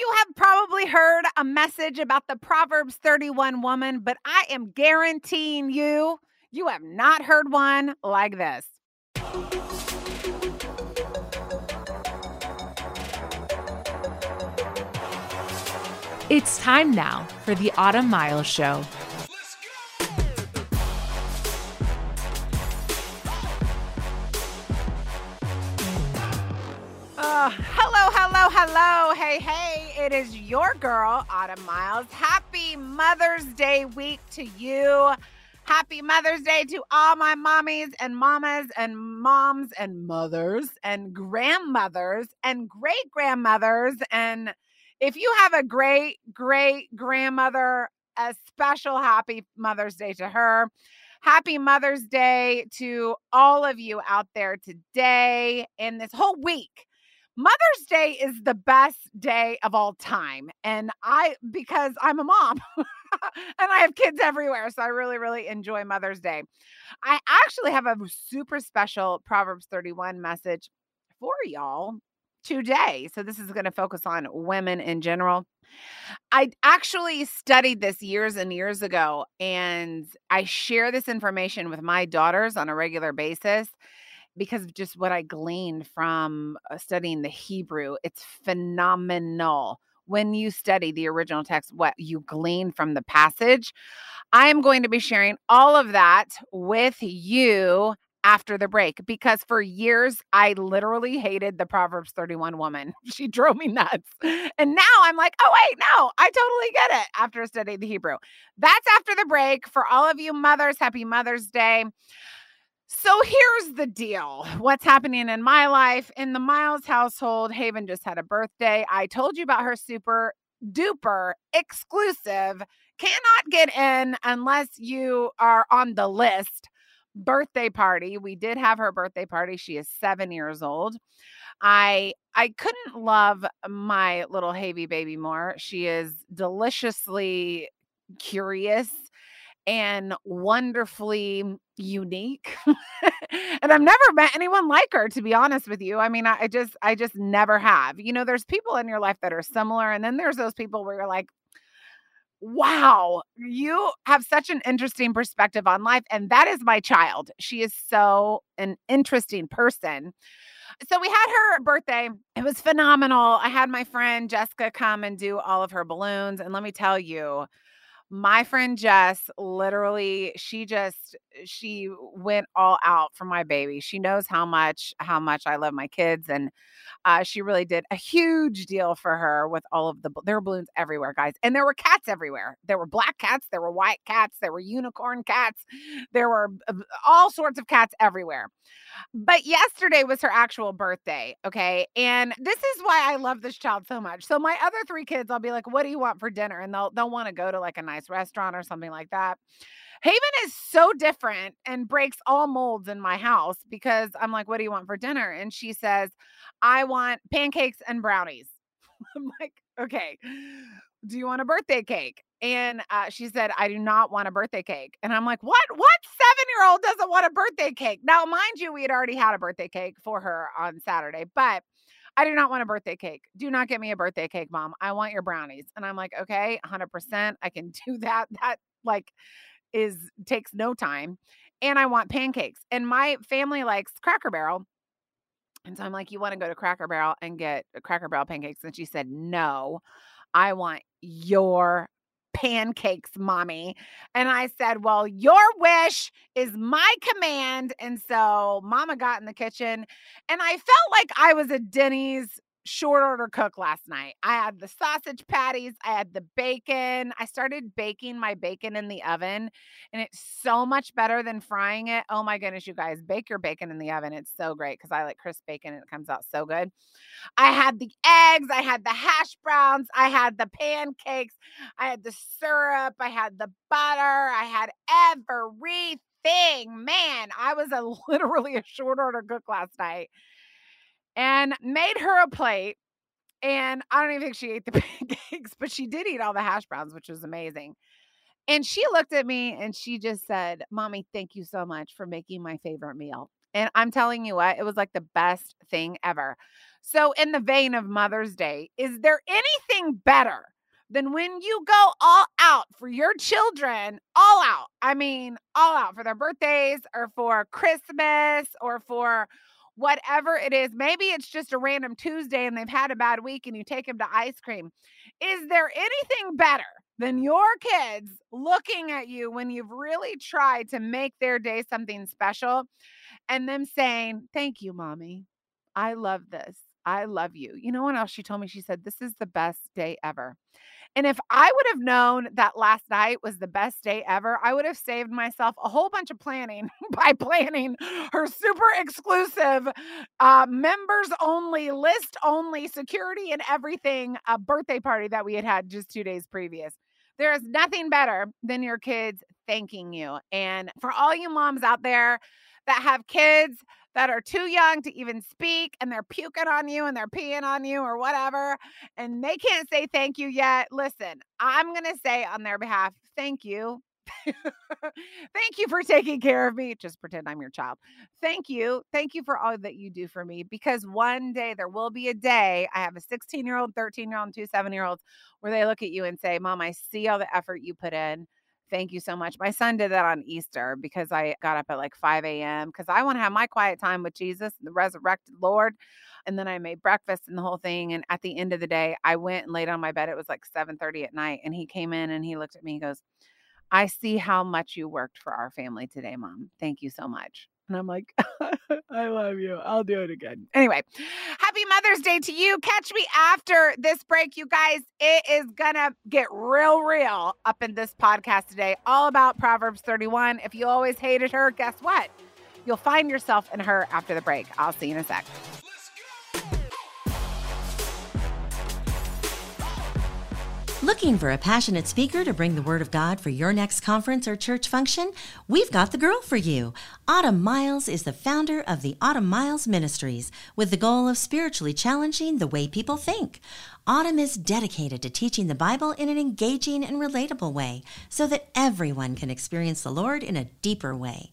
You have probably heard a message about the Proverbs 31 woman, but I am guaranteeing you, you have not heard one like this. It's time now for the Autumn Miles Show. Uh, hello, hello, hello. Hey, hey, it is your girl, Autumn Miles. Happy Mother's Day week to you. Happy Mother's Day to all my mommies and mamas and moms and mothers and grandmothers and great grandmothers. And if you have a great, great grandmother, a special happy Mother's Day to her. Happy Mother's Day to all of you out there today and this whole week. Mother's Day is the best day of all time. And I, because I'm a mom and I have kids everywhere. So I really, really enjoy Mother's Day. I actually have a super special Proverbs 31 message for y'all today. So this is going to focus on women in general. I actually studied this years and years ago, and I share this information with my daughters on a regular basis because of just what I gleaned from uh, studying the Hebrew. It's phenomenal when you study the original text, what you glean from the passage. I am going to be sharing all of that with you after the break because for years I literally hated the Proverbs 31 woman. She drove me nuts. And now I'm like, oh, wait, no, I totally get it after studying the Hebrew. That's after the break. For all of you mothers, happy Mother's Day. So here's the deal what's happening in my life in the Miles household. Haven just had a birthday. I told you about her super duper exclusive, cannot get in unless you are on the list birthday party. We did have her birthday party. She is seven years old. I I couldn't love my little Havy baby more. She is deliciously curious and wonderfully unique. and I've never met anyone like her to be honest with you. I mean, I, I, just I just never have. You know, there's people in your life that are similar and then there's those people where you're like wow, you have such an interesting perspective on life and that is my child. She is so an interesting person. So we had her birthday. It was phenomenal. I had my friend Jessica come and do all of her balloons and let me tell you, my friend Jess literally she just she went all out for my baby. She knows how much how much I love my kids and uh, she really did a huge deal for her with all of the there were balloons everywhere, guys. And there were cats everywhere. There were black cats, there were white cats, there were unicorn cats, there were all sorts of cats everywhere. But yesterday was her actual birthday. Okay. And this is why I love this child so much. So my other three kids, I'll be like, what do you want for dinner? And they'll they'll want to go to like a nice restaurant or something like that. Haven is so different and breaks all molds in my house because I'm like, what do you want for dinner? And she says, I want pancakes and brownies. I'm like, okay, do you want a birthday cake? And uh, she said, I do not want a birthday cake. And I'm like, what? What seven year old doesn't want a birthday cake? Now, mind you, we had already had a birthday cake for her on Saturday, but I do not want a birthday cake. Do not get me a birthday cake, mom. I want your brownies. And I'm like, okay, 100%. I can do that. That like is takes no time. And I want pancakes. And my family likes Cracker Barrel. And so I'm like, you want to go to Cracker Barrel and get Cracker Barrel pancakes? And she said, no, I want your pancakes, mommy. And I said, Well, your wish is my command. And so mama got in the kitchen and I felt like I was a Denny's short order cook last night. I had the sausage patties, I had the bacon. I started baking my bacon in the oven, and it's so much better than frying it. Oh my goodness, you guys, bake your bacon in the oven. It's so great because I like crisp bacon and it comes out so good. I had the eggs, I had the hash browns, I had the pancakes, I had the syrup, I had the butter, I had everything. Man, I was a literally a short order cook last night and made her a plate. And I don't even think she ate the pancakes, but she did eat all the hash browns, which was amazing. And she looked at me and she just said, Mommy, thank you so much for making my favorite meal. And I'm telling you what, it was like the best thing ever. So, in the vein of Mother's Day, is there anything better than when you go all out for your children, all out? I mean, all out for their birthdays or for Christmas or for whatever it is. Maybe it's just a random Tuesday and they've had a bad week and you take them to ice cream. Is there anything better than your kids looking at you when you've really tried to make their day something special and them saying, Thank you, mommy. I love this. I love you. You know what else she told me? She said, This is the best day ever. And if I would have known that last night was the best day ever, I would have saved myself a whole bunch of planning by planning her super exclusive, uh, members only, list only, security and everything a birthday party that we had had just two days previous. There is nothing better than your kids thanking you. And for all you moms out there that have kids, that are too young to even speak and they're puking on you and they're peeing on you or whatever, and they can't say thank you yet, listen, I'm going to say on their behalf, thank you. Thank you for taking care of me. Just pretend I'm your child. Thank you. Thank you for all that you do for me because one day there will be a day. I have a 16 year old, 13 year old, two seven year olds where they look at you and say, Mom, I see all the effort you put in. Thank you so much. My son did that on Easter because I got up at like 5 a.m. because I want to have my quiet time with Jesus, the resurrected Lord. And then I made breakfast and the whole thing. And at the end of the day, I went and laid on my bed. It was like 7:30 at night. And he came in and he looked at me. He goes, I see how much you worked for our family today, mom. Thank you so much. And I'm like, I love you. I'll do it again. Anyway, happy Mother's Day to you. Catch me after this break, you guys. It is going to get real, real up in this podcast today, all about Proverbs 31. If you always hated her, guess what? You'll find yourself in her after the break. I'll see you in a sec. Looking for a passionate speaker to bring the Word of God for your next conference or church function? We've got the girl for you. Autumn Miles is the founder of the Autumn Miles Ministries with the goal of spiritually challenging the way people think. Autumn is dedicated to teaching the Bible in an engaging and relatable way so that everyone can experience the Lord in a deeper way.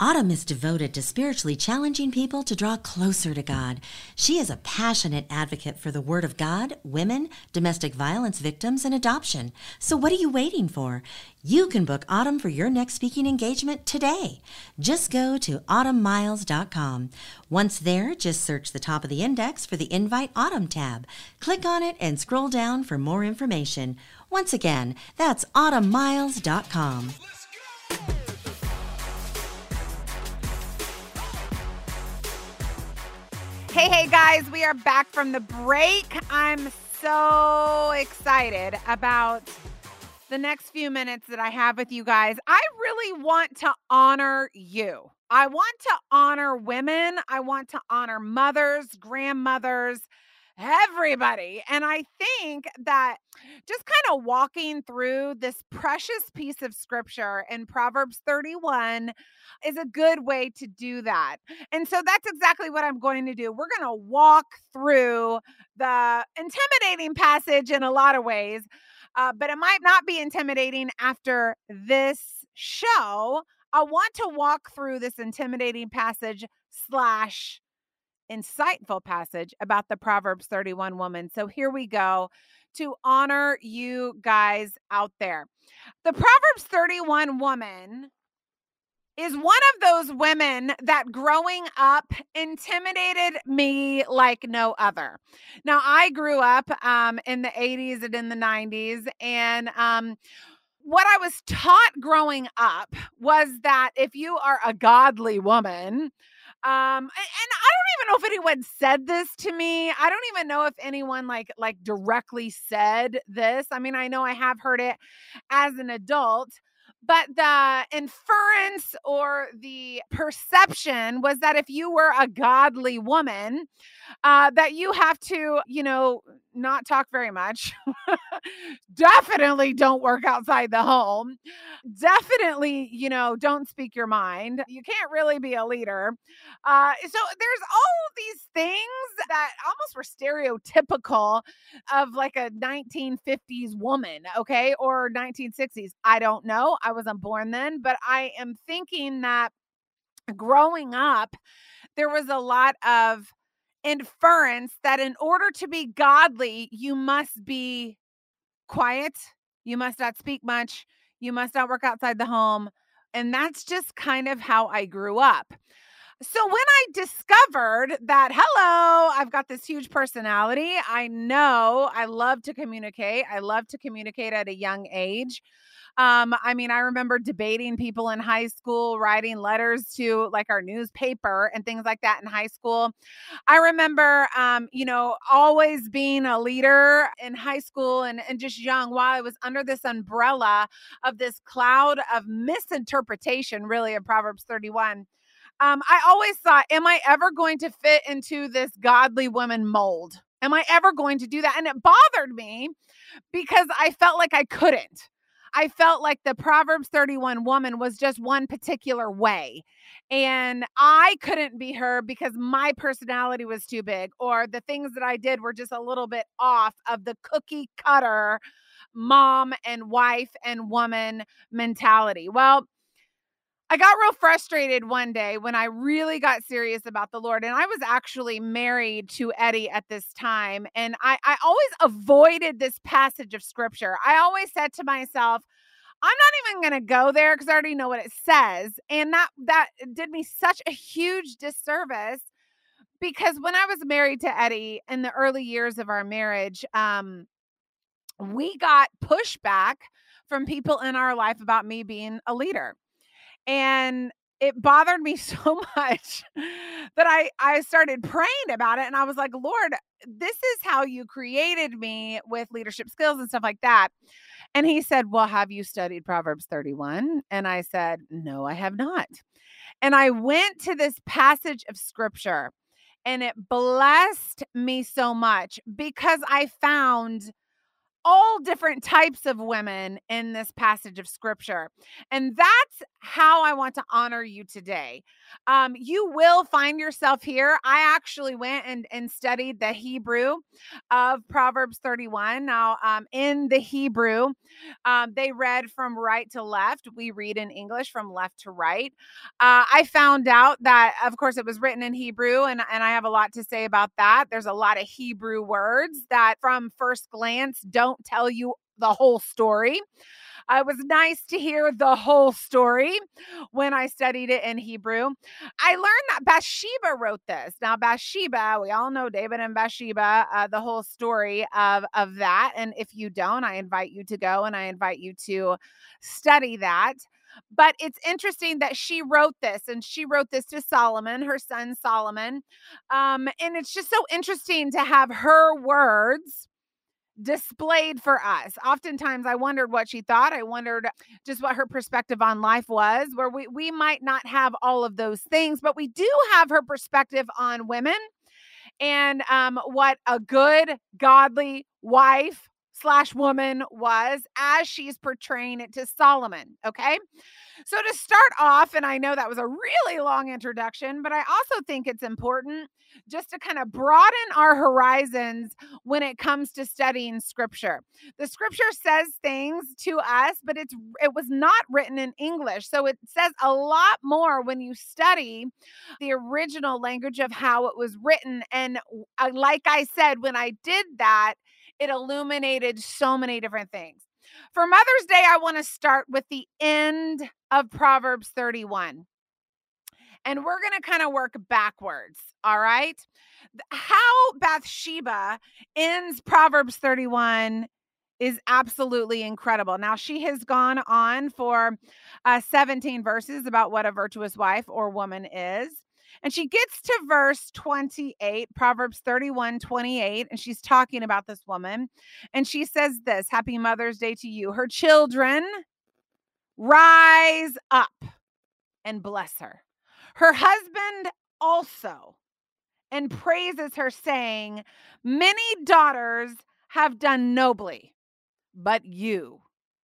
Autumn is devoted to spiritually challenging people to draw closer to God. She is a passionate advocate for the Word of God, women, domestic violence victims, and adoption. So, what are you waiting for? You can book Autumn for your next speaking engagement today. Just go to autumnmiles.com. Once there, just search the top of the index for the Invite Autumn tab. Click on it and scroll down for more information. Once again, that's autumnmiles.com. Hey, hey, guys, we are back from the break. I'm so excited about the next few minutes that I have with you guys. I really want to honor you. I want to honor women. I want to honor mothers, grandmothers, everybody. And I think that just kind of walking through this precious piece of scripture in Proverbs 31 is a good way to do that. And so that's exactly what I'm going to do. We're going to walk through the intimidating passage in a lot of ways, uh, but it might not be intimidating after this show. I want to walk through this intimidating passage slash insightful passage about the Proverbs 31 woman. So here we go to honor you guys out there. The Proverbs 31 woman is one of those women that growing up intimidated me like no other. Now, I grew up um, in the 80s and in the 90s, and um, what I was taught growing up was that if you are a godly woman, um, and, I don't even know if anyone said this to me. I don't even know if anyone like like directly said this. I mean, I know I have heard it as an adult, but the inference or the perception was that if you were a godly woman, uh, that you have to, you know, not talk very much. Definitely don't work outside the home. Definitely, you know, don't speak your mind. You can't really be a leader. Uh, so there's all these things that almost were stereotypical of like a 1950s woman, okay, or 1960s. I don't know. I wasn't born then, but I am thinking that growing up, there was a lot of inference that in order to be godly, you must be quiet, you must not speak much, you must not work outside the home. And that's just kind of how I grew up. So when I discovered that, hello, I've got this huge personality, I know I love to communicate. I love to communicate at a young age. Um, I mean, I remember debating people in high school, writing letters to like our newspaper and things like that in high school. I remember, um, you know, always being a leader in high school and, and just young while I was under this umbrella of this cloud of misinterpretation, really, of Proverbs 31. Um, I always thought, am I ever going to fit into this godly woman mold? Am I ever going to do that? And it bothered me because I felt like I couldn't. I felt like the Proverbs 31 woman was just one particular way. And I couldn't be her because my personality was too big, or the things that I did were just a little bit off of the cookie cutter mom and wife and woman mentality. Well, I got real frustrated one day when I really got serious about the Lord. And I was actually married to Eddie at this time. And I, I always avoided this passage of scripture. I always said to myself, I'm not even going to go there because I already know what it says. And that that did me such a huge disservice because when I was married to Eddie in the early years of our marriage, um, we got pushback from people in our life about me being a leader. And it bothered me so much that I I started praying about it and I was like, "Lord, this is how you created me with leadership skills and stuff like that." And he said, "Well, have you studied Proverbs 31?" And I said, "No, I have not." And I went to this passage of scripture and it blessed me so much because I found all different types of women in this passage of scripture. And that's how I want to honor you today. Um, you will find yourself here. I actually went and, and studied the Hebrew of Proverbs 31. Now, um, in the Hebrew, um, they read from right to left. We read in English from left to right. Uh, I found out that, of course, it was written in Hebrew, and, and I have a lot to say about that. There's a lot of Hebrew words that, from first glance, don't won't tell you the whole story. It was nice to hear the whole story when I studied it in Hebrew. I learned that Bathsheba wrote this. Now, Bathsheba, we all know David and Bathsheba, uh, the whole story of, of that. And if you don't, I invite you to go and I invite you to study that. But it's interesting that she wrote this and she wrote this to Solomon, her son Solomon. Um, and it's just so interesting to have her words displayed for us. Oftentimes I wondered what she thought. I wondered just what her perspective on life was, where we, we might not have all of those things, but we do have her perspective on women and um, what a good, godly wife slash woman was as she's portraying it to Solomon. Okay. So, to start off, and I know that was a really long introduction, but I also think it's important just to kind of broaden our horizons when it comes to studying scripture. The scripture says things to us, but it's it was not written in English. So it says a lot more when you study the original language of how it was written and like I said when I did that, it illuminated so many different things. For Mother's Day, I want to start with the end of Proverbs 31. And we're going to kind of work backwards. All right. How Bathsheba ends Proverbs 31 is absolutely incredible. Now, she has gone on for uh, 17 verses about what a virtuous wife or woman is. And she gets to verse 28, Proverbs 31 28, and she's talking about this woman. And she says this Happy Mother's Day to you. Her children rise up and bless her. Her husband also and praises her, saying, Many daughters have done nobly, but you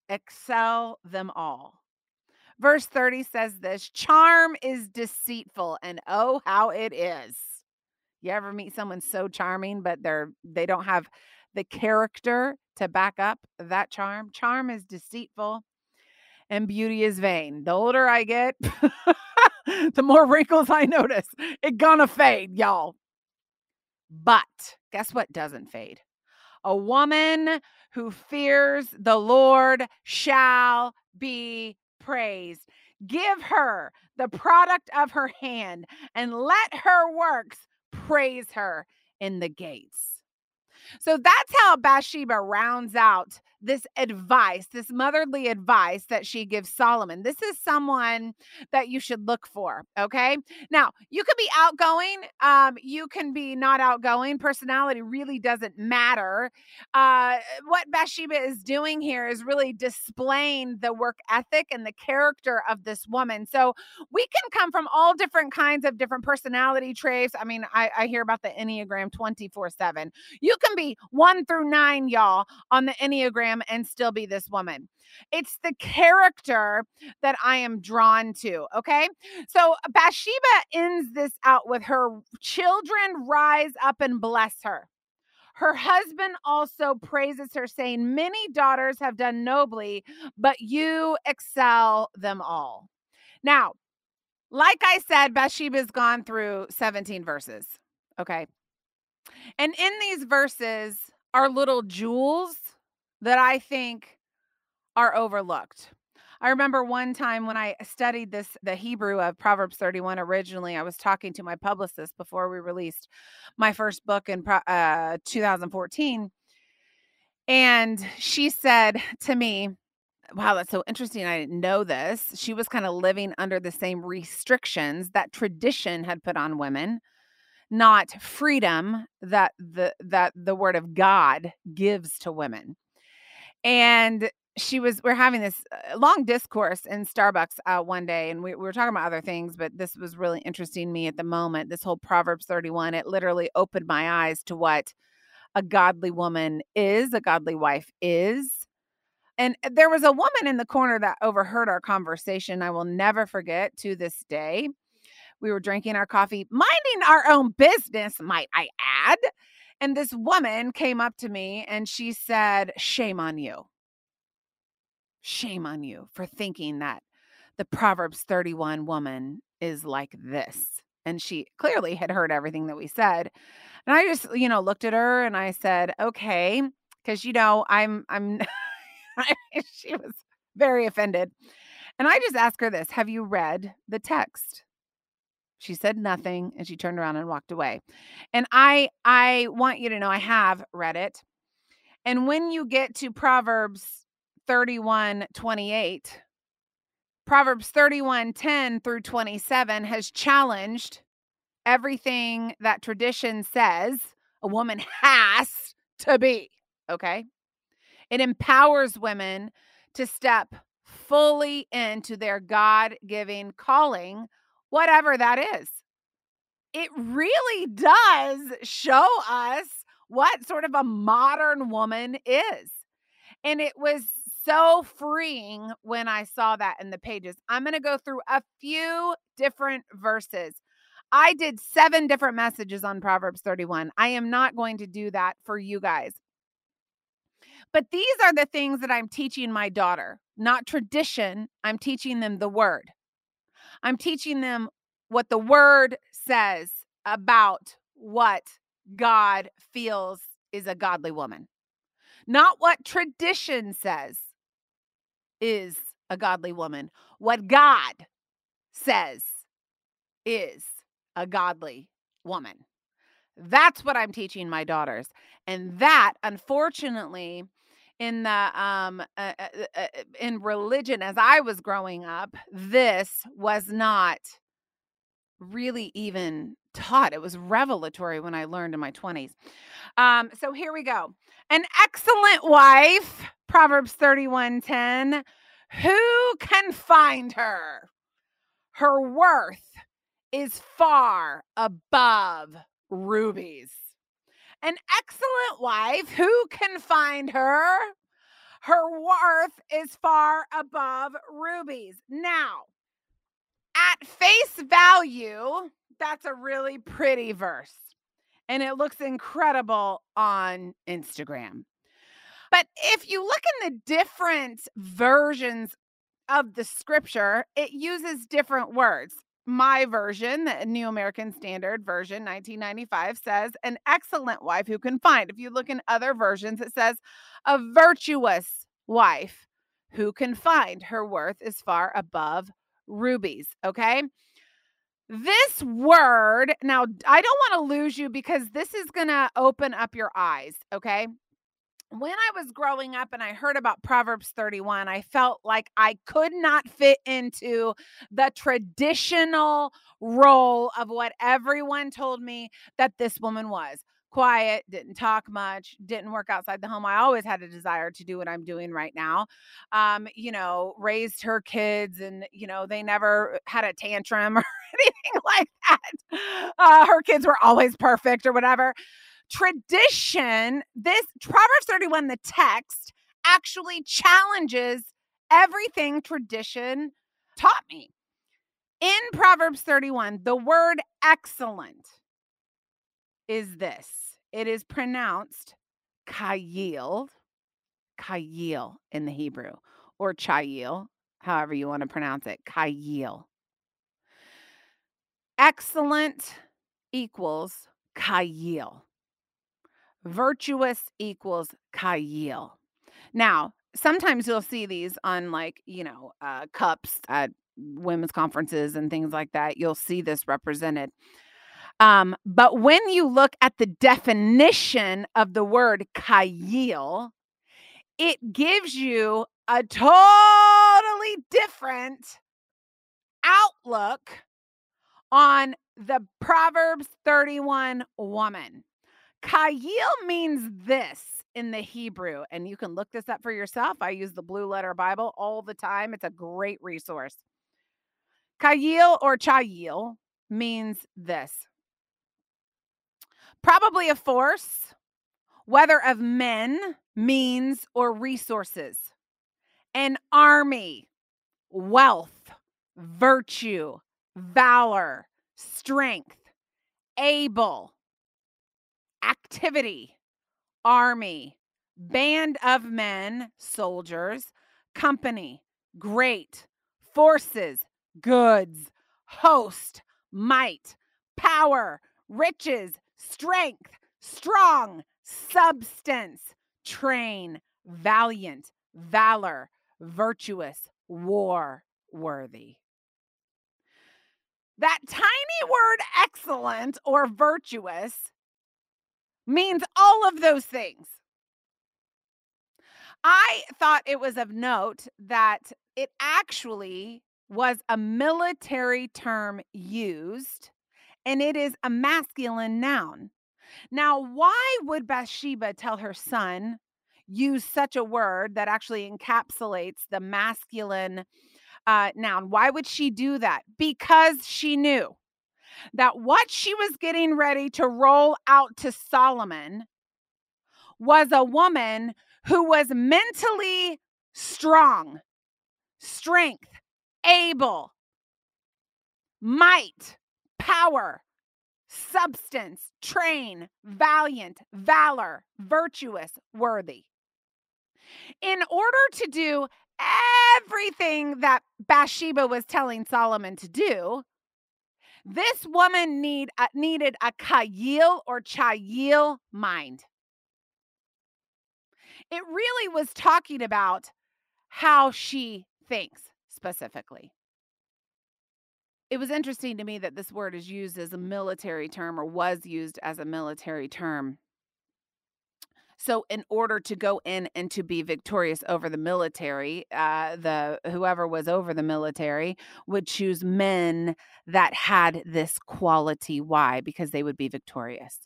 excel them all. Verse 30 says this charm is deceitful, and oh, how it is. You ever meet someone so charming, but they're they don't have the character to back up that charm? Charm is deceitful and beauty is vain. The older I get, the more wrinkles I notice. It gonna fade, y'all. But guess what doesn't fade? A woman who fears the Lord shall be praised. Give her the product of her hand and let her works praise her in the gates. So that's how Bathsheba rounds out this advice, this motherly advice that she gives Solomon. This is someone that you should look for. Okay. Now, you could be outgoing, um, you can be not outgoing. Personality really doesn't matter. Uh, what Bathsheba is doing here is really displaying the work ethic and the character of this woman. So we can come from all different kinds of different personality traits. I mean, I, I hear about the Enneagram 24 7. You can be one through nine, y'all, on the Enneagram and still be this woman. It's the character that I am drawn to. Okay. So uh, Bathsheba ends this out with her children rise up and bless her. Her husband also praises her, saying, Many daughters have done nobly, but you excel them all. Now, like I said, Bathsheba's gone through 17 verses. Okay. And in these verses are little jewels that I think are overlooked. I remember one time when I studied this, the Hebrew of Proverbs 31 originally, I was talking to my publicist before we released my first book in uh, 2014. And she said to me, Wow, that's so interesting. I didn't know this. She was kind of living under the same restrictions that tradition had put on women, not freedom that the that the word of God gives to women and she was we're having this uh, long discourse in starbucks uh, one day and we, we, were talking about other things but this was really interesting me at the moment this whole proverbs 31 it literally opened my eyes to what a godly woman is a godly wife is and there was a woman in the corner that overheard our conversation i will never forget to this day. We were drinking our coffee minding our own business might i add and this woman came up to me and she said, Shame on you. Shame on you for thinking that the Proverbs 31 woman is like this. And she clearly had heard everything that we said. And I just, you know, looked at her and I said, okay, because, you know, I'm, I'm, she was very offended. And I just asked her this Have you read the text? She said nothing and she turned around and walked away. And I I want you to know I have read it. And when you get to Proverbs 31 28, Proverbs 31 10 through 27 has challenged everything that tradition says a woman has to be. Okay. It empowers women to step fully into their God giving calling whatever that is. It really does show us what sort of a modern woman is. And it was so freeing when I saw that in the pages. I'm going to go through a few different verses. I did seven different messages on Proverbs 31. I am not going to do that for you guys. But these are the things that I'm teaching my daughter, not tradition. I'm teaching them the word. I'm teaching them what the word says about what God feels is a godly woman, not what tradition says is a godly woman, what God says is a godly woman. That's what I'm teaching my daughters. And that, unfortunately, in the um uh, uh, uh, in religion as I was growing up, this was not really even taught. It was revelatory when I learned in my 20s. Um, so here we go. An excellent wife, Proverbs 31:10. Who can find her? Her worth is far above rubies. An excellent wife, who can find her? Her worth is far above rubies. Now, at face value, that's a really pretty verse. And it looks incredible on Instagram. But if you look in the different versions of the scripture, it uses different words. My version, the New American Standard Version, 1995, says an excellent wife who can find. If you look in other versions, it says a virtuous wife who can find. Her worth is far above rubies. Okay. This word, now I don't want to lose you because this is going to open up your eyes. Okay when I was growing up and I heard about Proverbs 31, I felt like I could not fit into the traditional role of what everyone told me that this woman was. Quiet, didn't talk much, didn't work outside the home. I always had a desire to do what I'm doing right now. Um, you know, raised her kids and, you know, they never had a tantrum or anything like that. Uh, her kids were always perfect or whatever tradition, this Proverbs 31, the text, actually challenges everything tradition taught me. In Proverbs 31, the word excellent is this it is pronounced kayil, kayil in the Hebrew, or chayil, however you want to pronounce it, kayil. Excellent equals kayil. Virtuous equals Kayil. Now, sometimes you'll see these on like, you know, uh, cups at women's conferences and things like that. You'll see this represented. Um, but when you look at the definition of the word Kayil, it gives you a totally different outlook on the Proverbs 31 woman. Kayil means this in the Hebrew, and you can look this up for yourself. I use the Blue Letter Bible all the time, it's a great resource. Kayil or Chayil means this probably a force, whether of men, means, or resources, an army, wealth, virtue, valor, strength, able, activity, army, band of men, soldiers, company, great, forces, goods, host, might, power, riches, strength, strong, substance, train, valiant, valor, virtuous, war worthy. That tiny word excellent or virtuous means all of those things. I thought it was of note that it actually was a military term used and it is a masculine noun. Now, why would Bathsheba tell her son use such a word that actually encapsulates the masculine uh, noun? Why would she do that? Because she knew that what she was getting ready to roll out to Solomon was a woman who was mentally strong, strength, able, might, power, substance, train, valiant, valor, virtuous, worthy. In order to do everything that Bathsheba was telling Solomon to do, this woman need uh, needed a Kayil or Chayil mind. It really was talking about how she thinks specifically. It was interesting to me that this word is used as a military term or was used as a military term so, in order to go in and to be victorious over the military, uh, the whoever was over the military would choose men that had this quality. Why? Because they would be victorious.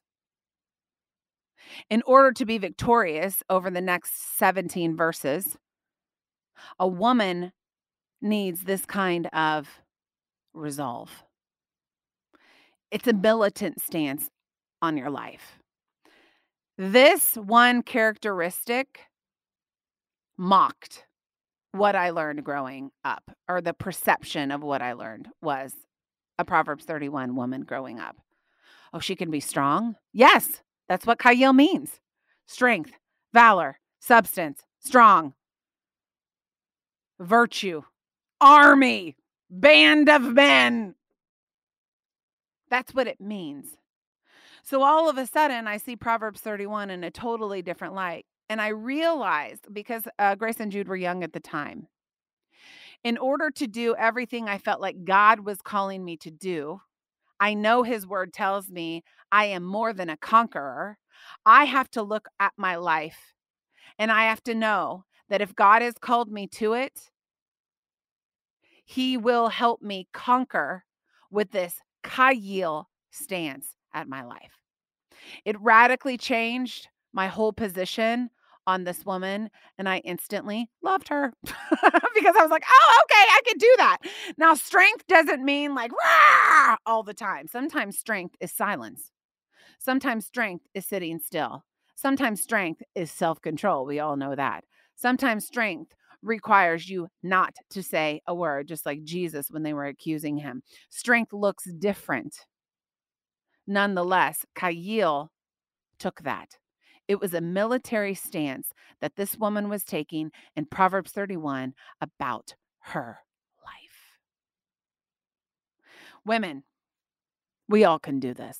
In order to be victorious over the next 17 verses, a woman needs this kind of resolve. It's a militant stance on your life This one characteristic mocked what I learned growing up, or the perception of what I learned was a Proverbs 31 woman growing up. Oh, she can be strong? Yes, that's what Kayil means strength, valor, substance, strong, virtue, army, band of men. That's what it means. So all of a sudden, I see Proverbs 31 in a totally different light. And I realized because uh, Grace and Jude were young at the time, in order to do everything I felt like God was calling me to do, I know His word tells me I am more than a conqueror. I have to look at my life and I have to know that if God has called me to it, He will help me conquer with this Kayil stance at my life. It radically changed my whole position on this woman and I instantly loved her because I was like, oh, okay, I could do that. Now, strength doesn't mean like Rah! all the time. Sometimes strength is silence. Sometimes strength is sitting still. Sometimes strength is self control. We all know that. Sometimes strength requires you not to say a word, just like Jesus when they were accusing him. Strength looks different. Nonetheless, Kayil took that. It was a military stance that this woman was taking in Proverbs 31 about her life. Women, we all can do this.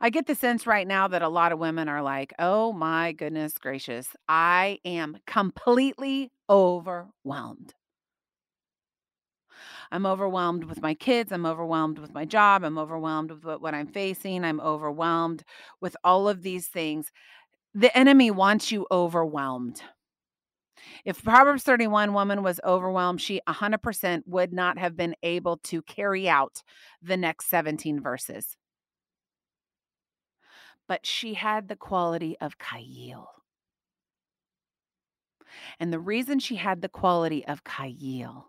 I get the sense right now that a lot of women are like, oh my goodness gracious, I am completely overwhelmed. I'm overwhelmed with my kids. I'm overwhelmed with my job. I'm overwhelmed with what, what I'm facing. I'm overwhelmed with all of these things. The enemy wants you overwhelmed. If Proverbs 31 woman was overwhelmed, she 100% would not have been able to carry out the next 17 verses. But she had the quality of Kayil. And the reason she had the quality of Kayil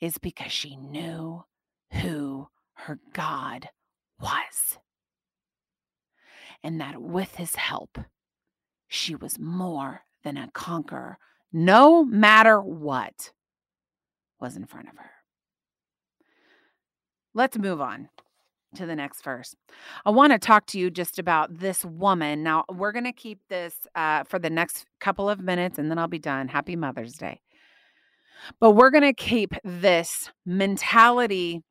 is because she knew who her God was. And that with his help, she was more than a conqueror, no matter what was in front of her. Let's move on to the next verse. I want to talk to you just about this woman. Now, we're going to keep this uh, for the next couple of minutes and then I'll be done. Happy Mother's Day. But we're going to keep this mentality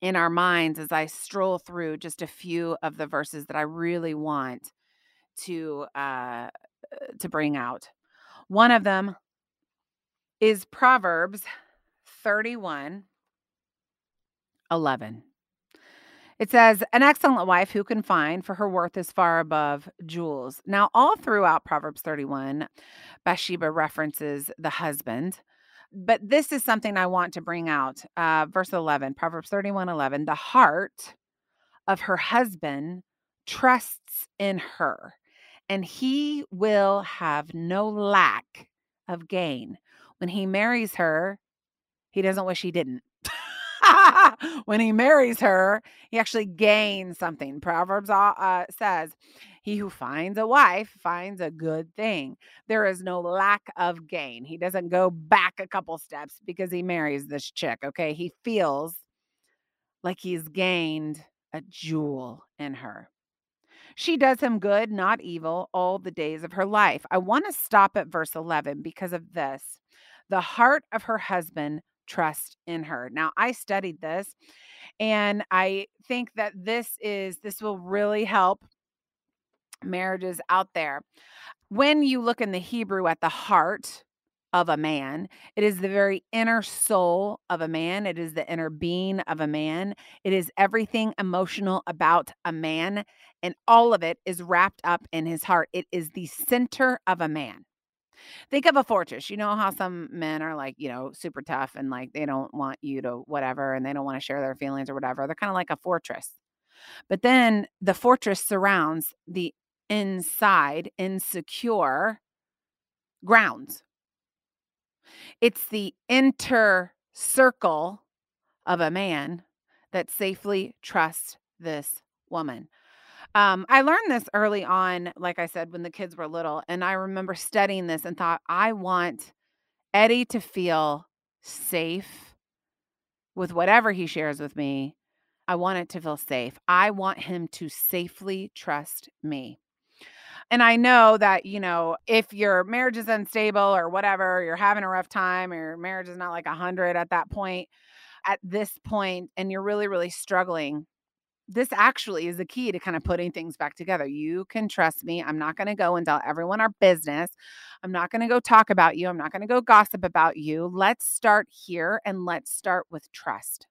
in our minds as I stroll through just a few of the verses that I really want to uh, to bring out. One of them is Proverbs 31 11. It says, An excellent wife who can find, for her worth is far above jewels. Now, all throughout Proverbs 31, Bathsheba references the husband. But this is something I want to bring out. Uh, verse 11, Proverbs 31 11. The heart of her husband trusts in her, and he will have no lack of gain. When he marries her, he doesn't wish he didn't. when he marries her, he actually gains something. Proverbs uh, uh, says, He who finds a wife finds a good thing. There is no lack of gain. He doesn't go back a couple steps because he marries this chick. Okay. He feels like he's gained a jewel in her. She does him good, not evil, all the days of her life. I want to stop at verse 11 because of this. The heart of her husband trust in her. Now, I studied this and I think that this is this will really help marriages out there. When you look in the Hebrew at the heart of a man, it is the very inner soul of a man, it is the inner being of a man, it is everything emotional about a man, and all of it is wrapped up in his heart. It is the center of a man. Think of a fortress. You know how some men are like, you know, super tough and like they don't want you to whatever and they don't want to share their feelings or whatever. They're kind of like a fortress. But then the fortress surrounds the inside, insecure grounds. It's the inner circle of a man that safely trusts this woman. Um, I learned this early on, like I said, when the kids were little. And I remember studying this and thought, I want Eddie to feel safe with whatever he shares with me. I want it to feel safe. I want him to safely trust me. And I know that, you know, if your marriage is unstable or whatever, you're having a rough time or your marriage is not like a 100 at that point, at this point, and you're really, really struggling, this actually is the key to kind of putting things back together. You can trust me. I'm not going to go and tell everyone our business. I'm not going to go talk about you. I'm not going to go gossip about you. Let's start here and let's start with trust.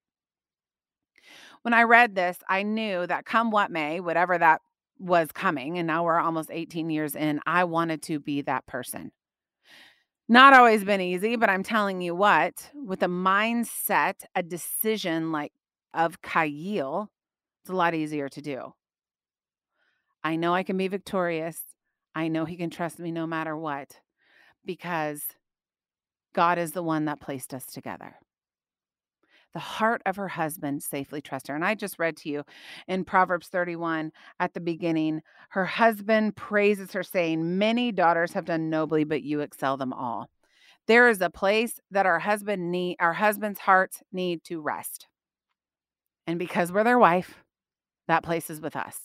When I read this, I knew that come what may, whatever that was coming, and now we're almost 18 years in, I wanted to be that person. Not always been easy, but I'm telling you what, with a mindset, a decision like of chayil, it's a lot easier to do. I know I can be victorious. I know he can trust me no matter what because God is the one that placed us together the heart of her husband safely trust her. And I just read to you in Proverbs 31 at the beginning, her husband praises her, saying, Many daughters have done nobly, but you excel them all. There is a place that our husband need our husband's hearts need to rest. And because we're their wife, that place is with us.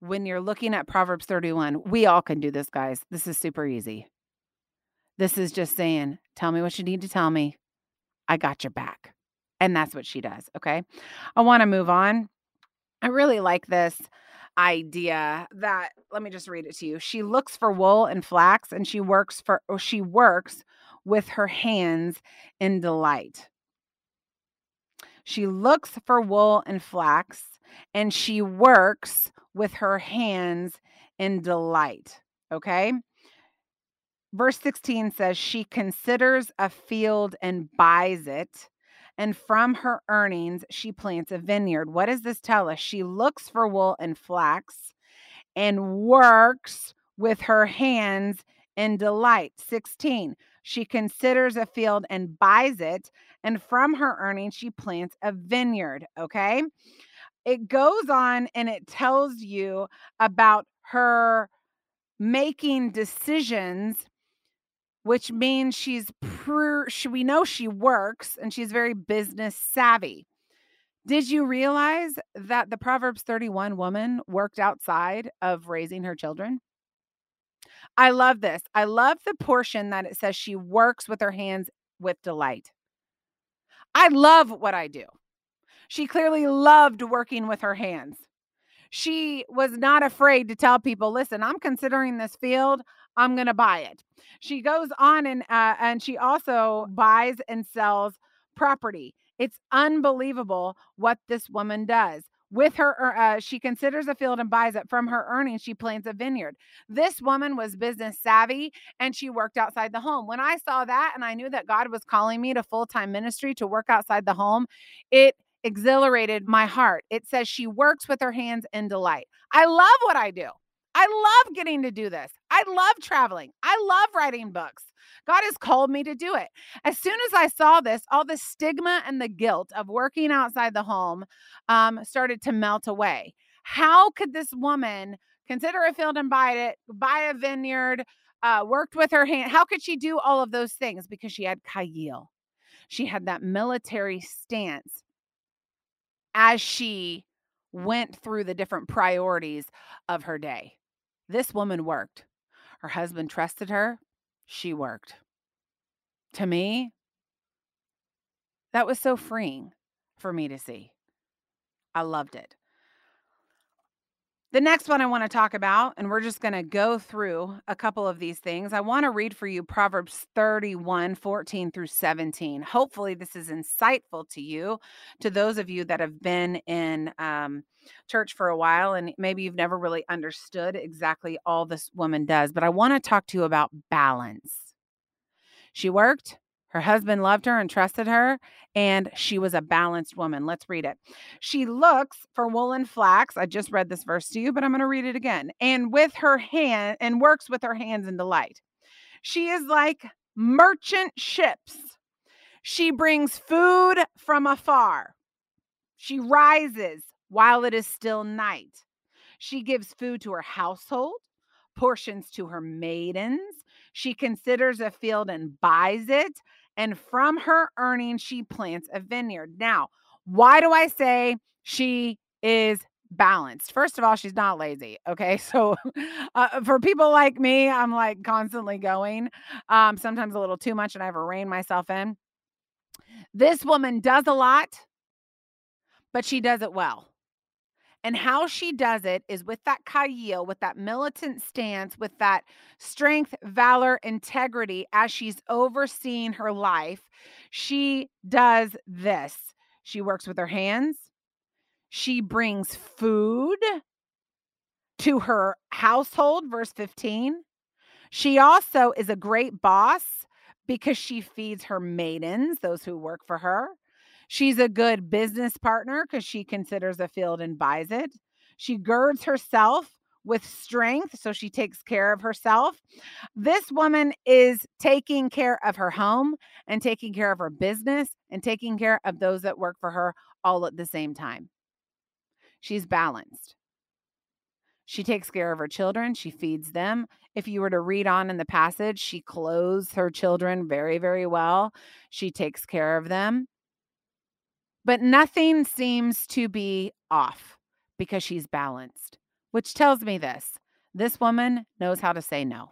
When you're looking at Proverbs 31, we all can do this, guys. This is super easy. This is just saying, tell me what you need to tell me. I got your back. And that's what she does. Okay. I want to move on. I really like this idea that let me just read it to you. She looks for wool and flax and she works for or she works with her hands in delight. She looks for wool and flax and she works with her hands in delight. Okay. Verse 16 says, She considers a field and buys it, and from her earnings, she plants a vineyard. What does this tell us? She looks for wool and flax and works with her hands in delight. 16, she considers a field and buys it, and from her earnings, she plants a vineyard. Okay. It goes on and it tells you about her making decisions which means she's per, she, we know she works and she's very business savvy. Did you realize that the Proverbs 31 woman worked outside of raising her children? I love this. I love the portion that it says she works with her hands with delight. I love what I do. She clearly loved working with her hands. She was not afraid to tell people, listen, I'm considering this field. I'm going to buy it. She goes on and uh, and she also buys and sells property. It's unbelievable what this woman does. With her, uh, she considers a field and buys it. From her earnings, she plants a vineyard. This woman was business savvy and she worked outside the home. When I saw that and I knew that God was calling me to full time ministry to work outside the home, it exhilarated my heart. It says she works with her hands in delight. I love what I do. I love getting to do this. I love traveling. I love writing books. God has called me to do it. As soon as I saw this, all the stigma and the guilt of working outside the home um, started to melt away. How could this woman consider a field and buy it, buy a vineyard, uh, worked with her hand? How could she do all of those things? Because she had chayil. She had that military stance as she went through the different priorities of her day. This woman worked. Her husband trusted her. She worked. To me, that was so freeing for me to see. I loved it. The next one I want to talk about, and we're just going to go through a couple of these things. I want to read for you Proverbs 31 14 through 17. Hopefully, this is insightful to you, to those of you that have been in um, church for a while, and maybe you've never really understood exactly all this woman does. But I want to talk to you about balance. She worked, her husband loved her and trusted her, and she was a balanced woman. Let's read it. She looks for wool and flax. I just read this verse to you, but I'm going to read it again. And with her hand, and works with her hands in delight. She is like merchant ships. She brings food from afar. She rises while it is still night. She gives food to her household, portions to her maidens. She considers a field and buys it. And from her earnings, she plants a vineyard. Now, why do I say she is balanced. First of all, she's not lazy. Okay. So uh, for people like me, I'm like constantly going, um, sometimes a little too much, and I have to rein myself in. This woman does a lot, but she does it well. And how she does it is with that chayil, with that militant stance, with that strength, valor, integrity as she's overseeing her life. She does this. She works with her hands. She brings food to her household, verse 15. She also is a great boss because she feeds her maidens, those who work for her. She's a good business partner because she considers a field and buys it. She girds herself with strength, so she takes care of herself. This woman is taking care of her home and taking care of her business and taking care of those that work for her all at the same time. She's balanced. She takes care of her children, she feeds them. If you were to read on in the passage, she clothes her children very, very well. She takes care of them. But nothing seems to be off because she's balanced, which tells me this this woman knows how to say no.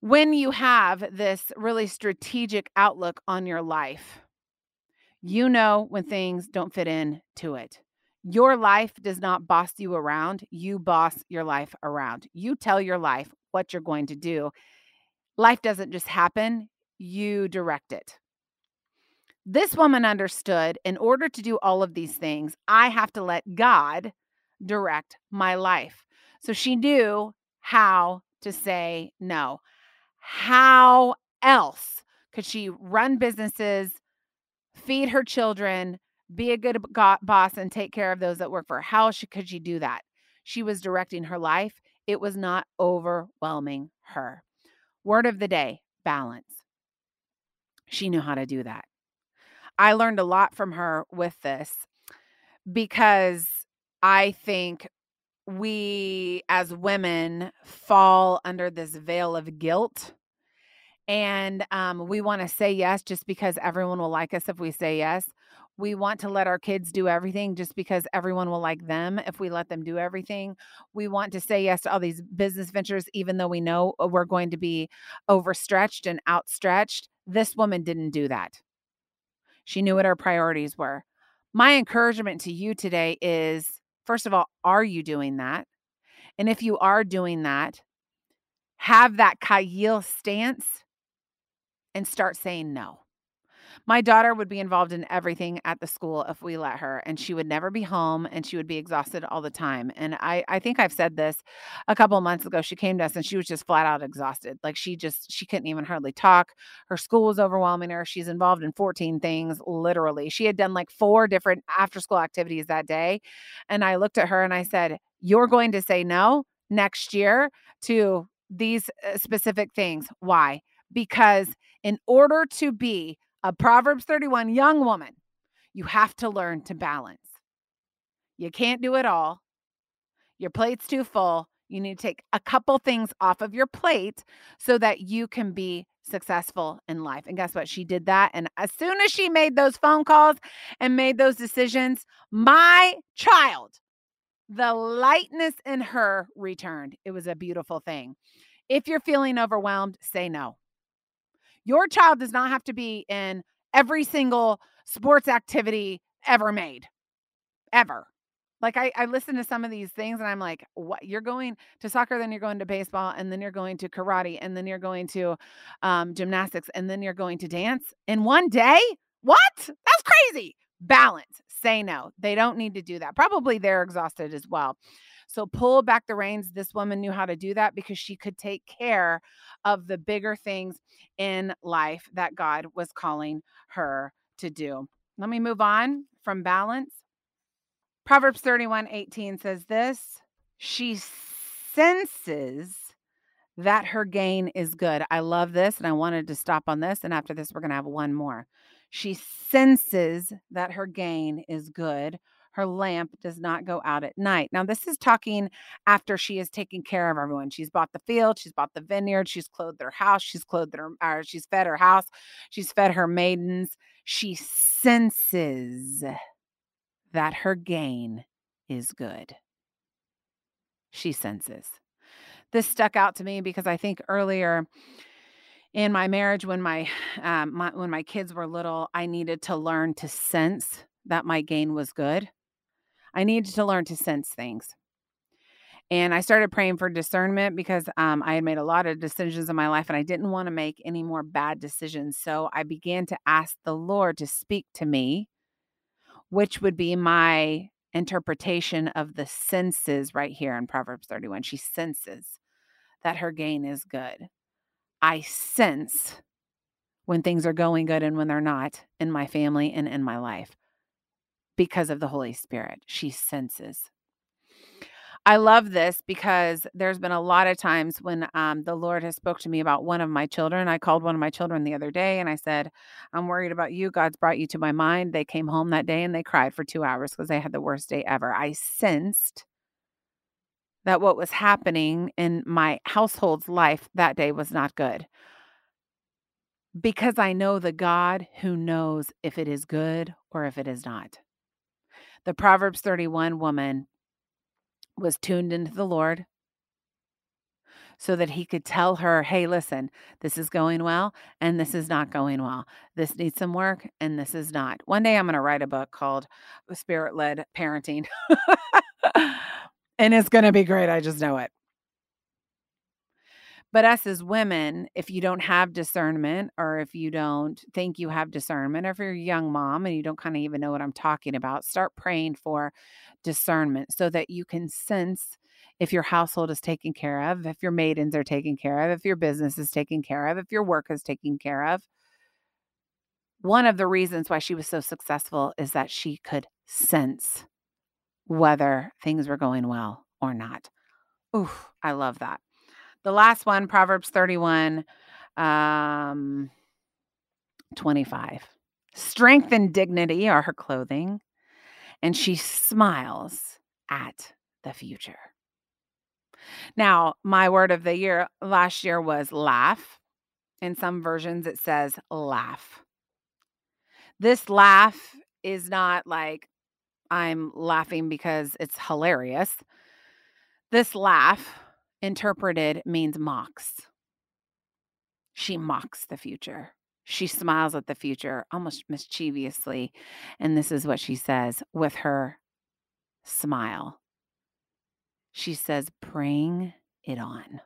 When you have this really strategic outlook on your life, you know when things don't fit in to it. Your life does not boss you around. You boss your life around. You tell your life what you're going to do. Life doesn't just happen, you direct it. This woman understood in order to do all of these things, I have to let God direct my life. So she knew how to say no. How else could she run businesses, feed her children, be a good boss and take care of those that work for her. How could she do that? She was directing her life. It was not overwhelming her. Word of the day balance. She knew how to do that. I learned a lot from her with this because I think we as women fall under this veil of guilt and um, we want to say yes just because everyone will like us if we say yes we want to let our kids do everything just because everyone will like them if we let them do everything. We want to say yes to all these business ventures, even though we know uh, we're going to be overstretched and outstretched. This woman didn't do that. She knew what her priorities were. My encouragement to you today is first of all, are you doing that? And if you are doing that, have that chayil stance and start saying no. My daughter would be involved in everything at the school if we let her, and she would never be home and she would be exhausted all the time. And I, I think I've said this a couple months ago. She came to us and she was just flat out exhausted. Like she just, she couldn't even hardly talk. Her school was overwhelming her. She's involved in 14 things, literally. She had done like four different after school activities that day. And I looked at her and I said, You're going to say no next year to these uh, specific things. Why? Because in order to be a Proverbs 31 young woman, you have to learn to balance. You can't do it all. Your plate's too full. You need to take a couple things off of your plate so that you can be successful in life. And guess what? She did that. And as soon as she made those phone calls and made those decisions, my child, the lightness in her returned. It was a beautiful thing. If you're feeling overwhelmed, say no. Your child does not have to be in every single sports activity ever made, ever. Like I, I listen to some of these things and I'm like, what? You're going to soccer, then you're going to baseball, and then you're going to karate, and then you're going to um, gymnastics, and then you're going to dance in one day? What? That's crazy. Balance. Say no. They don't need to do that. Probably they're exhausted as well. So pull back the reins. This woman knew how to do that because she could take care of the bigger things in life that God was calling her to do. Let me move on from balance. Proverbs 31 18 says this She senses that her gain is good. I love this and I wanted to stop on this. And after this, we're going to have one more. She senses that her gain is good her lamp does not go out at night. Now, this is talking after she has taken care of everyone. She's bought the field, she's bought the vineyard, she's clothed her house, she's clothed her, or she's fed her house, she's fed her maidens. She senses that her gain is good. She senses. This stuck out to me because I think earlier in my marriage when my, um, my when my kids were little i needed to learn to sense that my gain was good I needed to learn to sense things. And I started praying for discernment because um, I had made a lot of decisions in my life and I didn't want to make any more bad decisions. So I began to ask the Lord to speak to me, which would be my interpretation of the senses right here in Proverbs 31. She senses that her gain is good. I sense when things are going good and when they're not in my family and in my life because of the Holy Spirit. She senses. I love this because there's been a lot of times when um, the Lord has spoke to me about one of my children. I called one of my children the other day and I said, "I'm worried about you. God's brought you to my mind." They came home that day and they cried for two hours because they had the worst day ever. I sensed that what was happening in my household's life that day was not good because I know the God who knows if it is good or if it is not. The Proverbs 31 woman was tuned into the Lord so that he could tell her, hey, listen, this is going well and this is not going well. This needs some work and this is not. One day I'm going to write a book called uh, Spirit Led Parenting. and it's going to be great. I just know it. But us as women, if you don't have discernment, or if you don't think you have discernment, or if you're a young mom and you don't kind of even know what I'm talking about, start praying for discernment so that you can sense if your household is taken care of, if your maidens are taken care of, if your business is taken care of, if your work is taken care of. One of the reasons why she was so successful is that she could sense whether things were going well or not. Ooh, I love that. The last one, Proverbs 31, um, 25. Strength and dignity are her clothing, and she smiles at the future. Now, my word of the year last year was laugh. In some versions, it says laugh. This laugh is not like I'm laughing because it's hilarious. This laugh interpreted means mocks. She mocks the future. She smiles at the future almost mischievously. And this is what she says with her smile. She says, Bring it on.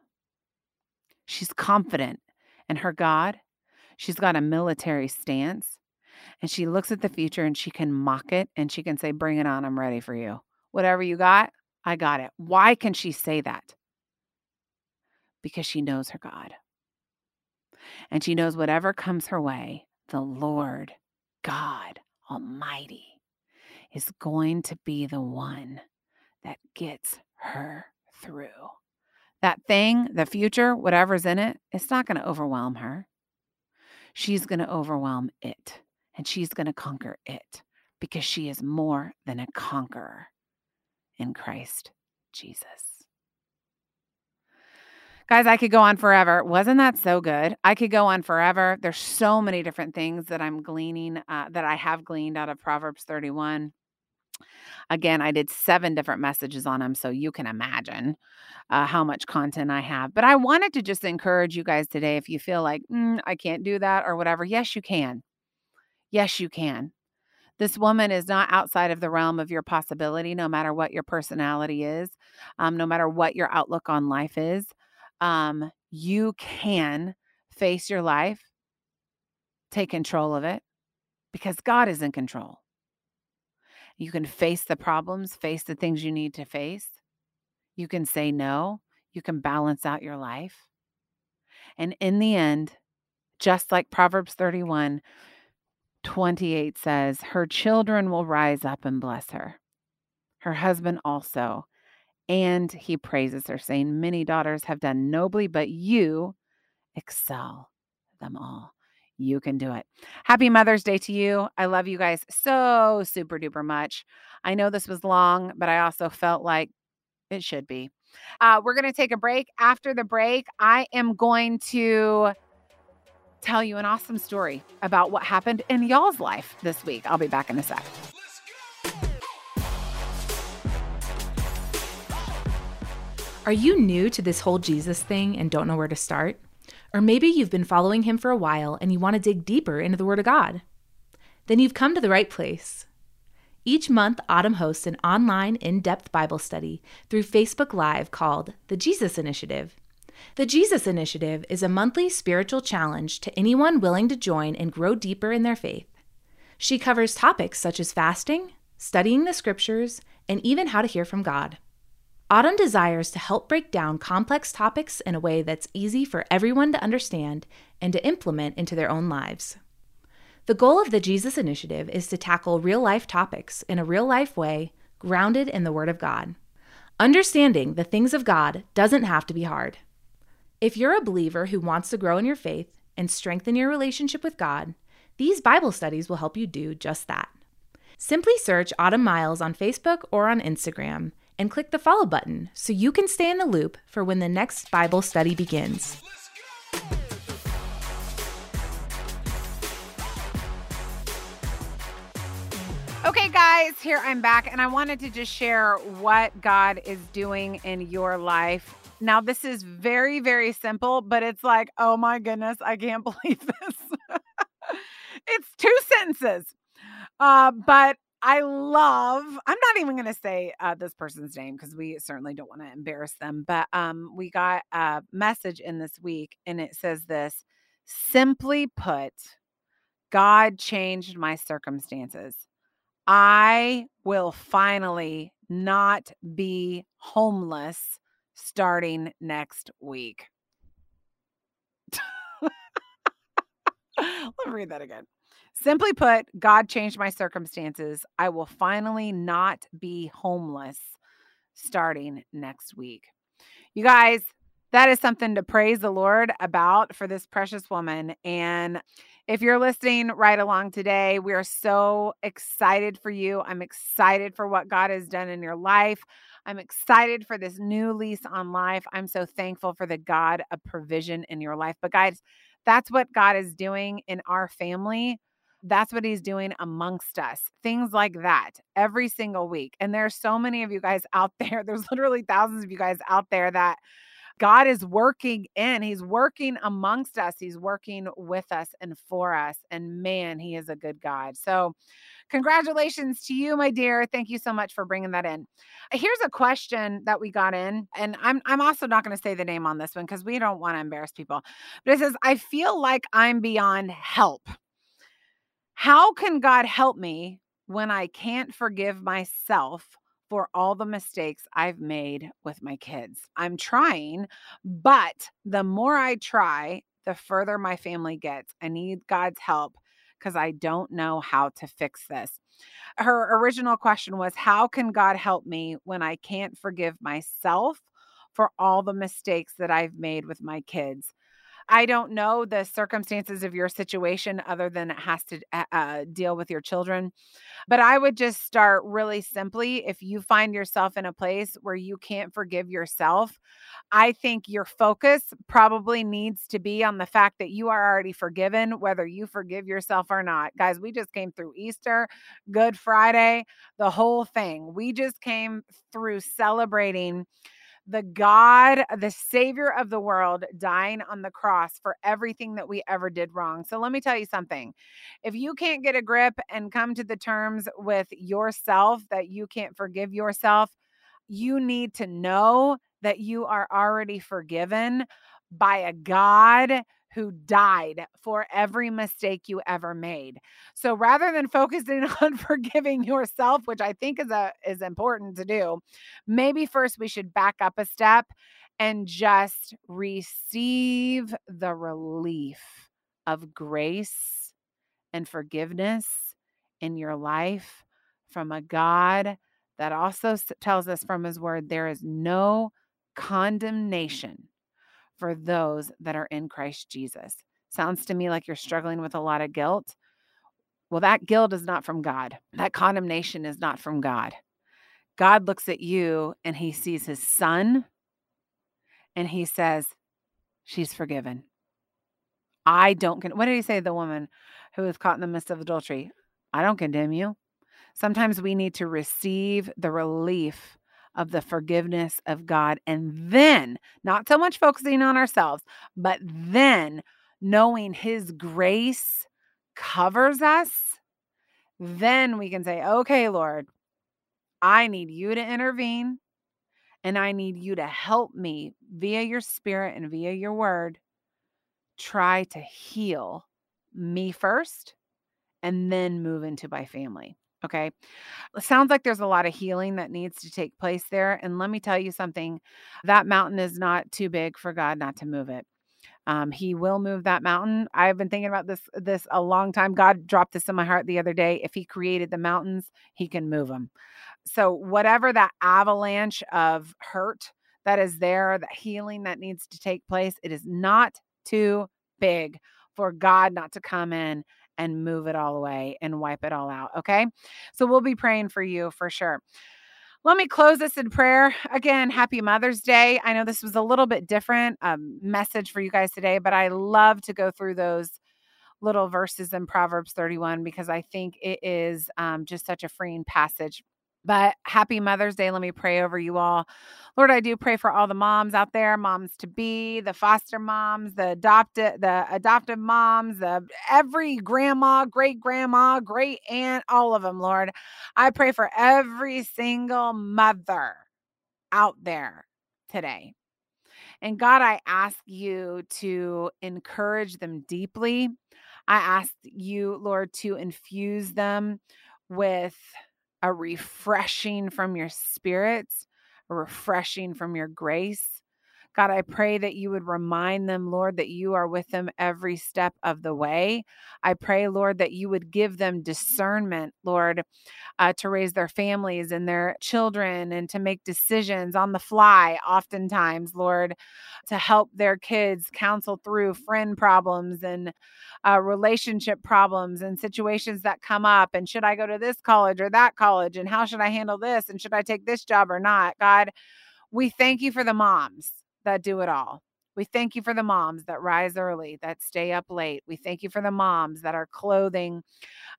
She's confident in her God. She's got a military stance. And she looks at the future and she can mock it and she can say, Bring it on. I'm ready for you. Whatever you got, I got it. Why can she say that? Because she knows her God. And she knows whatever comes her way, the Lord God Almighty is going to be the one that gets her through. That thing, the future, whatever's in it, it's not going to overwhelm her. She's going to overwhelm it and she's going to conquer it because she is more than a conqueror in Christ Jesus. Guys, I could go on forever. Wasn't that so good? I could go on forever. There's so many different things that I'm gleaning, uh, that I have gleaned out of Proverbs 31. Again, I did seven different messages on them, so you can imagine uh, how much content I have. But I wanted to just encourage you guys today if you feel like, mm, I can't do that or whatever. Yes, you can. Yes, you can. This woman is not outside of the realm of your possibility, no matter what your personality is, um, no matter what your outlook on life is um, you can face your life, take control of it, because God is in control. You can face the problems, face the things you need to face. You can say no. You can balance out your life. And in the end, just like Proverbs 31 28 says, her children will rise up and bless her. Her husband also and he praises her, saying, Many daughters have done nobly, but you excel them all. you can do it. Happy Mother's Day to you. I love you guys so super duper much. I know this was long, but I also felt like it should be. Uh, we're going to take a break. After the break, I am going to tell you an awesome story about what happened in y'all's life this week. I'll be back in a sec. Are you new to this whole Jesus thing and don't know where to start? Or maybe you've been following him for a while and you want to dig deeper into the Word of God? Then you've come to the right place. Each month, Autumn hosts an online, in depth Bible study through Facebook Live called The Jesus Initiative. The Jesus Initiative is a monthly spiritual challenge to anyone willing to join and grow deeper in their faith. She covers topics such as fasting, studying the scriptures, and even how to hear from God. Autumn desires to help break down complex topics in a way that's easy for everyone to understand and to implement into their own lives. The goal of the Jesus Initiative is to tackle real life topics in a real life way, grounded in the Word of God. Understanding the things of God doesn't have to be hard. If you're a believer who wants to grow in your faith and strengthen your relationship with God, these Bible studies will help you do just that. Simply search Autumn Miles on Facebook or on Instagram and click the follow button so you can stay in the loop for when the next Bible study begins. Okay, guys, here I'm back, and I wanted to just share what God is doing in your life now, this is very, very simple, but it's like, oh my goodness, I can't believe this. it's two sentences. Uh, but I love, I'm not even going to say uh, this person's name because we certainly don't want to embarrass them. But um, we got a message in this week and it says this simply put, God changed my circumstances. I will finally not be homeless starting next week. Let me read that again. Simply put, God changed my circumstances. I will finally not be homeless starting next week. You guys, that is something to praise the Lord about for this precious woman. And if you're listening right along today, we are so excited for you. I'm excited for what God has done in your life. I'm excited for this new lease on life. I'm so thankful for the God of provision in your life. But, guys, that's what God is doing in our family. That's what he's doing amongst us. Things like that every single week. And there's so many of you guys out there. There's literally thousands of you guys out there that God is working in. He's working amongst us. He's working with us and for us. And man, he is a good God. So, congratulations to you, my dear. Thank you so much for bringing that in. Here's a question that we got in, and I'm I'm also not going to say the name on this one because we don't want to embarrass people. But it says, "I feel like I'm beyond help. How can God help me when I can't forgive myself?" for all the mistakes I've made with my kids. I'm trying, but the more I try, the further my family gets. I need God's help because I don't know how to fix this. Her original question was How can God help me when I can't forgive myself for all the mistakes that I've made with my kids? I don't know the circumstances of your situation other than it has to uh, uh, deal with your children. But I would just start really simply. If you find yourself in a place where you can't forgive yourself, I think your focus probably needs to be on the fact that you are already forgiven, whether you forgive yourself or not. Guys, we just came through Easter, Good Friday, the whole thing. We just came through celebrating the God, the Savior of the world, dying on the cross for everything that we ever did wrong. So let me tell you something. If you can't get a grip and come to the terms with yourself that you can't forgive yourself, you need to know that you are already forgiven by a God who died for every mistake you ever made. So rather than focusing on forgiving yourself, which I think is a is important to do, maybe first we should back up a step and just receive the relief of grace and forgiveness in your life from a God that also tells us from his word there is no condemnation for those that are in Christ Jesus. Sounds to me like you're struggling with a lot of guilt. Well, that guilt is not from God. That condemnation is not from God. God looks at you and he sees his son and he says, She's forgiven. I don't, con- what did he say to the woman who was caught in the midst of adultery? I don't condemn you. Sometimes we need to receive the relief of the forgiveness of God and then, not so much focusing on ourselves, but then knowing His grace covers us, then we can say, okay, Lord, I need you to intervene and I need you to help me via your spirit and via your word try to heal me first and then move into my family. Okay. It sounds like there's a lot of healing that needs to take place there. And let me tell you something that mountain is not too big for God not to move it. Um, he will move that mountain. I've been thinking about this this a long time. God dropped this in my heart the other day. If He created the mountains, He can move them. So whatever that avalanche of hurt that is there, that healing that needs to take place, it is not too big for God not to come in and move it all away and wipe it all out. Okay. So we'll be praying for you for sure. Let me close this in prayer. Again, happy Mother's Day. I know this was a little bit different um, message for you guys today, but I love to go through those little verses in Proverbs 31 because I think it is um, just such a freeing passage but happy Mother's Day. Let me pray over you all. Lord, I do pray for all the moms out there, moms to be, the foster moms, the adopted, the adoptive moms, the every grandma, great grandma, great aunt, all of them, Lord. I pray for every single mother out there today. And God, I ask you to encourage them deeply. I ask you, Lord, to infuse them with a refreshing from your spirit, a refreshing from your grace. God, I pray that you would remind them, Lord, that you are with them every step of the way. I pray, Lord, that you would give them discernment, Lord, uh, to raise their families and their children and to make decisions on the fly, oftentimes, Lord, to help their kids counsel through friend problems and uh, relationship problems and situations that come up. And should I go to this college or that college? And how should I handle this? And should I take this job or not? God, we thank you for the moms that do it all. We thank you for the moms that rise early, that stay up late. We thank you for the moms that are clothing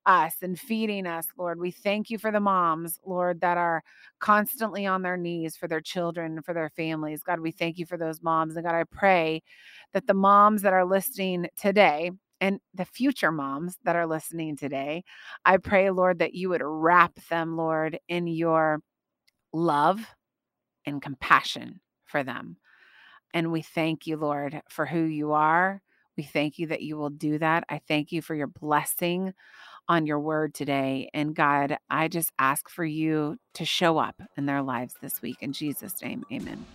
us and feeding us, Lord. We thank you for the moms, Lord, that are constantly on their knees for their children, for their families. God, we thank you for those moms. And God, I pray that the moms that are listening today, and the future moms that are listening today, I pray, Lord, that you would wrap them, Lord, in your love and compassion for them. And we thank you, Lord, for who you are. We thank you that you will do that. I thank you for your blessing on your word today. And God, I just ask for you to show up in their lives this week. In Jesus' name, amen.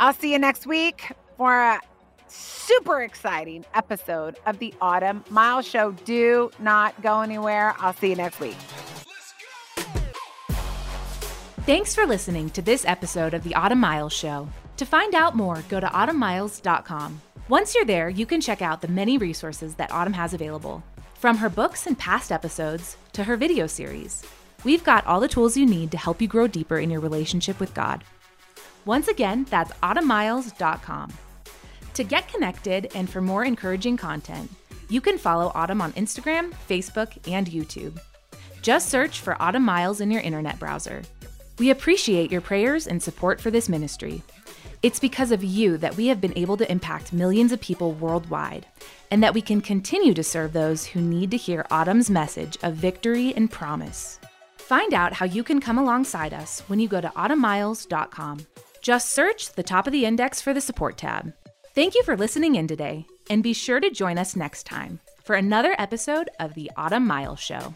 I'll see you next week for a super exciting episode of the Autumn Miles Show. Do not go anywhere. I'll see you next week. Thanks for listening to this episode of the Autumn Miles Show. To find out more, go to autumnmiles.com. Once you're there, you can check out the many resources that Autumn has available. From her books and past episodes to her video series, we've got all the tools you need to help you grow deeper in your relationship with God. Once again, that's autumnmiles.com. To get connected and for more encouraging content, you can follow Autumn on Instagram, Facebook, and YouTube. Just search for Autumn Miles in your internet browser. We appreciate your prayers and support for this ministry. It's because of you that we have been able to impact millions of people worldwide, and that we can continue to serve those who need to hear Autumn's message of victory and promise. Find out how you can come alongside us when you go to autumnmiles.com. Just search the top of the index for the support tab. Thank you for listening in today, and be sure to join us next time for another episode of the Autumn Miles Show.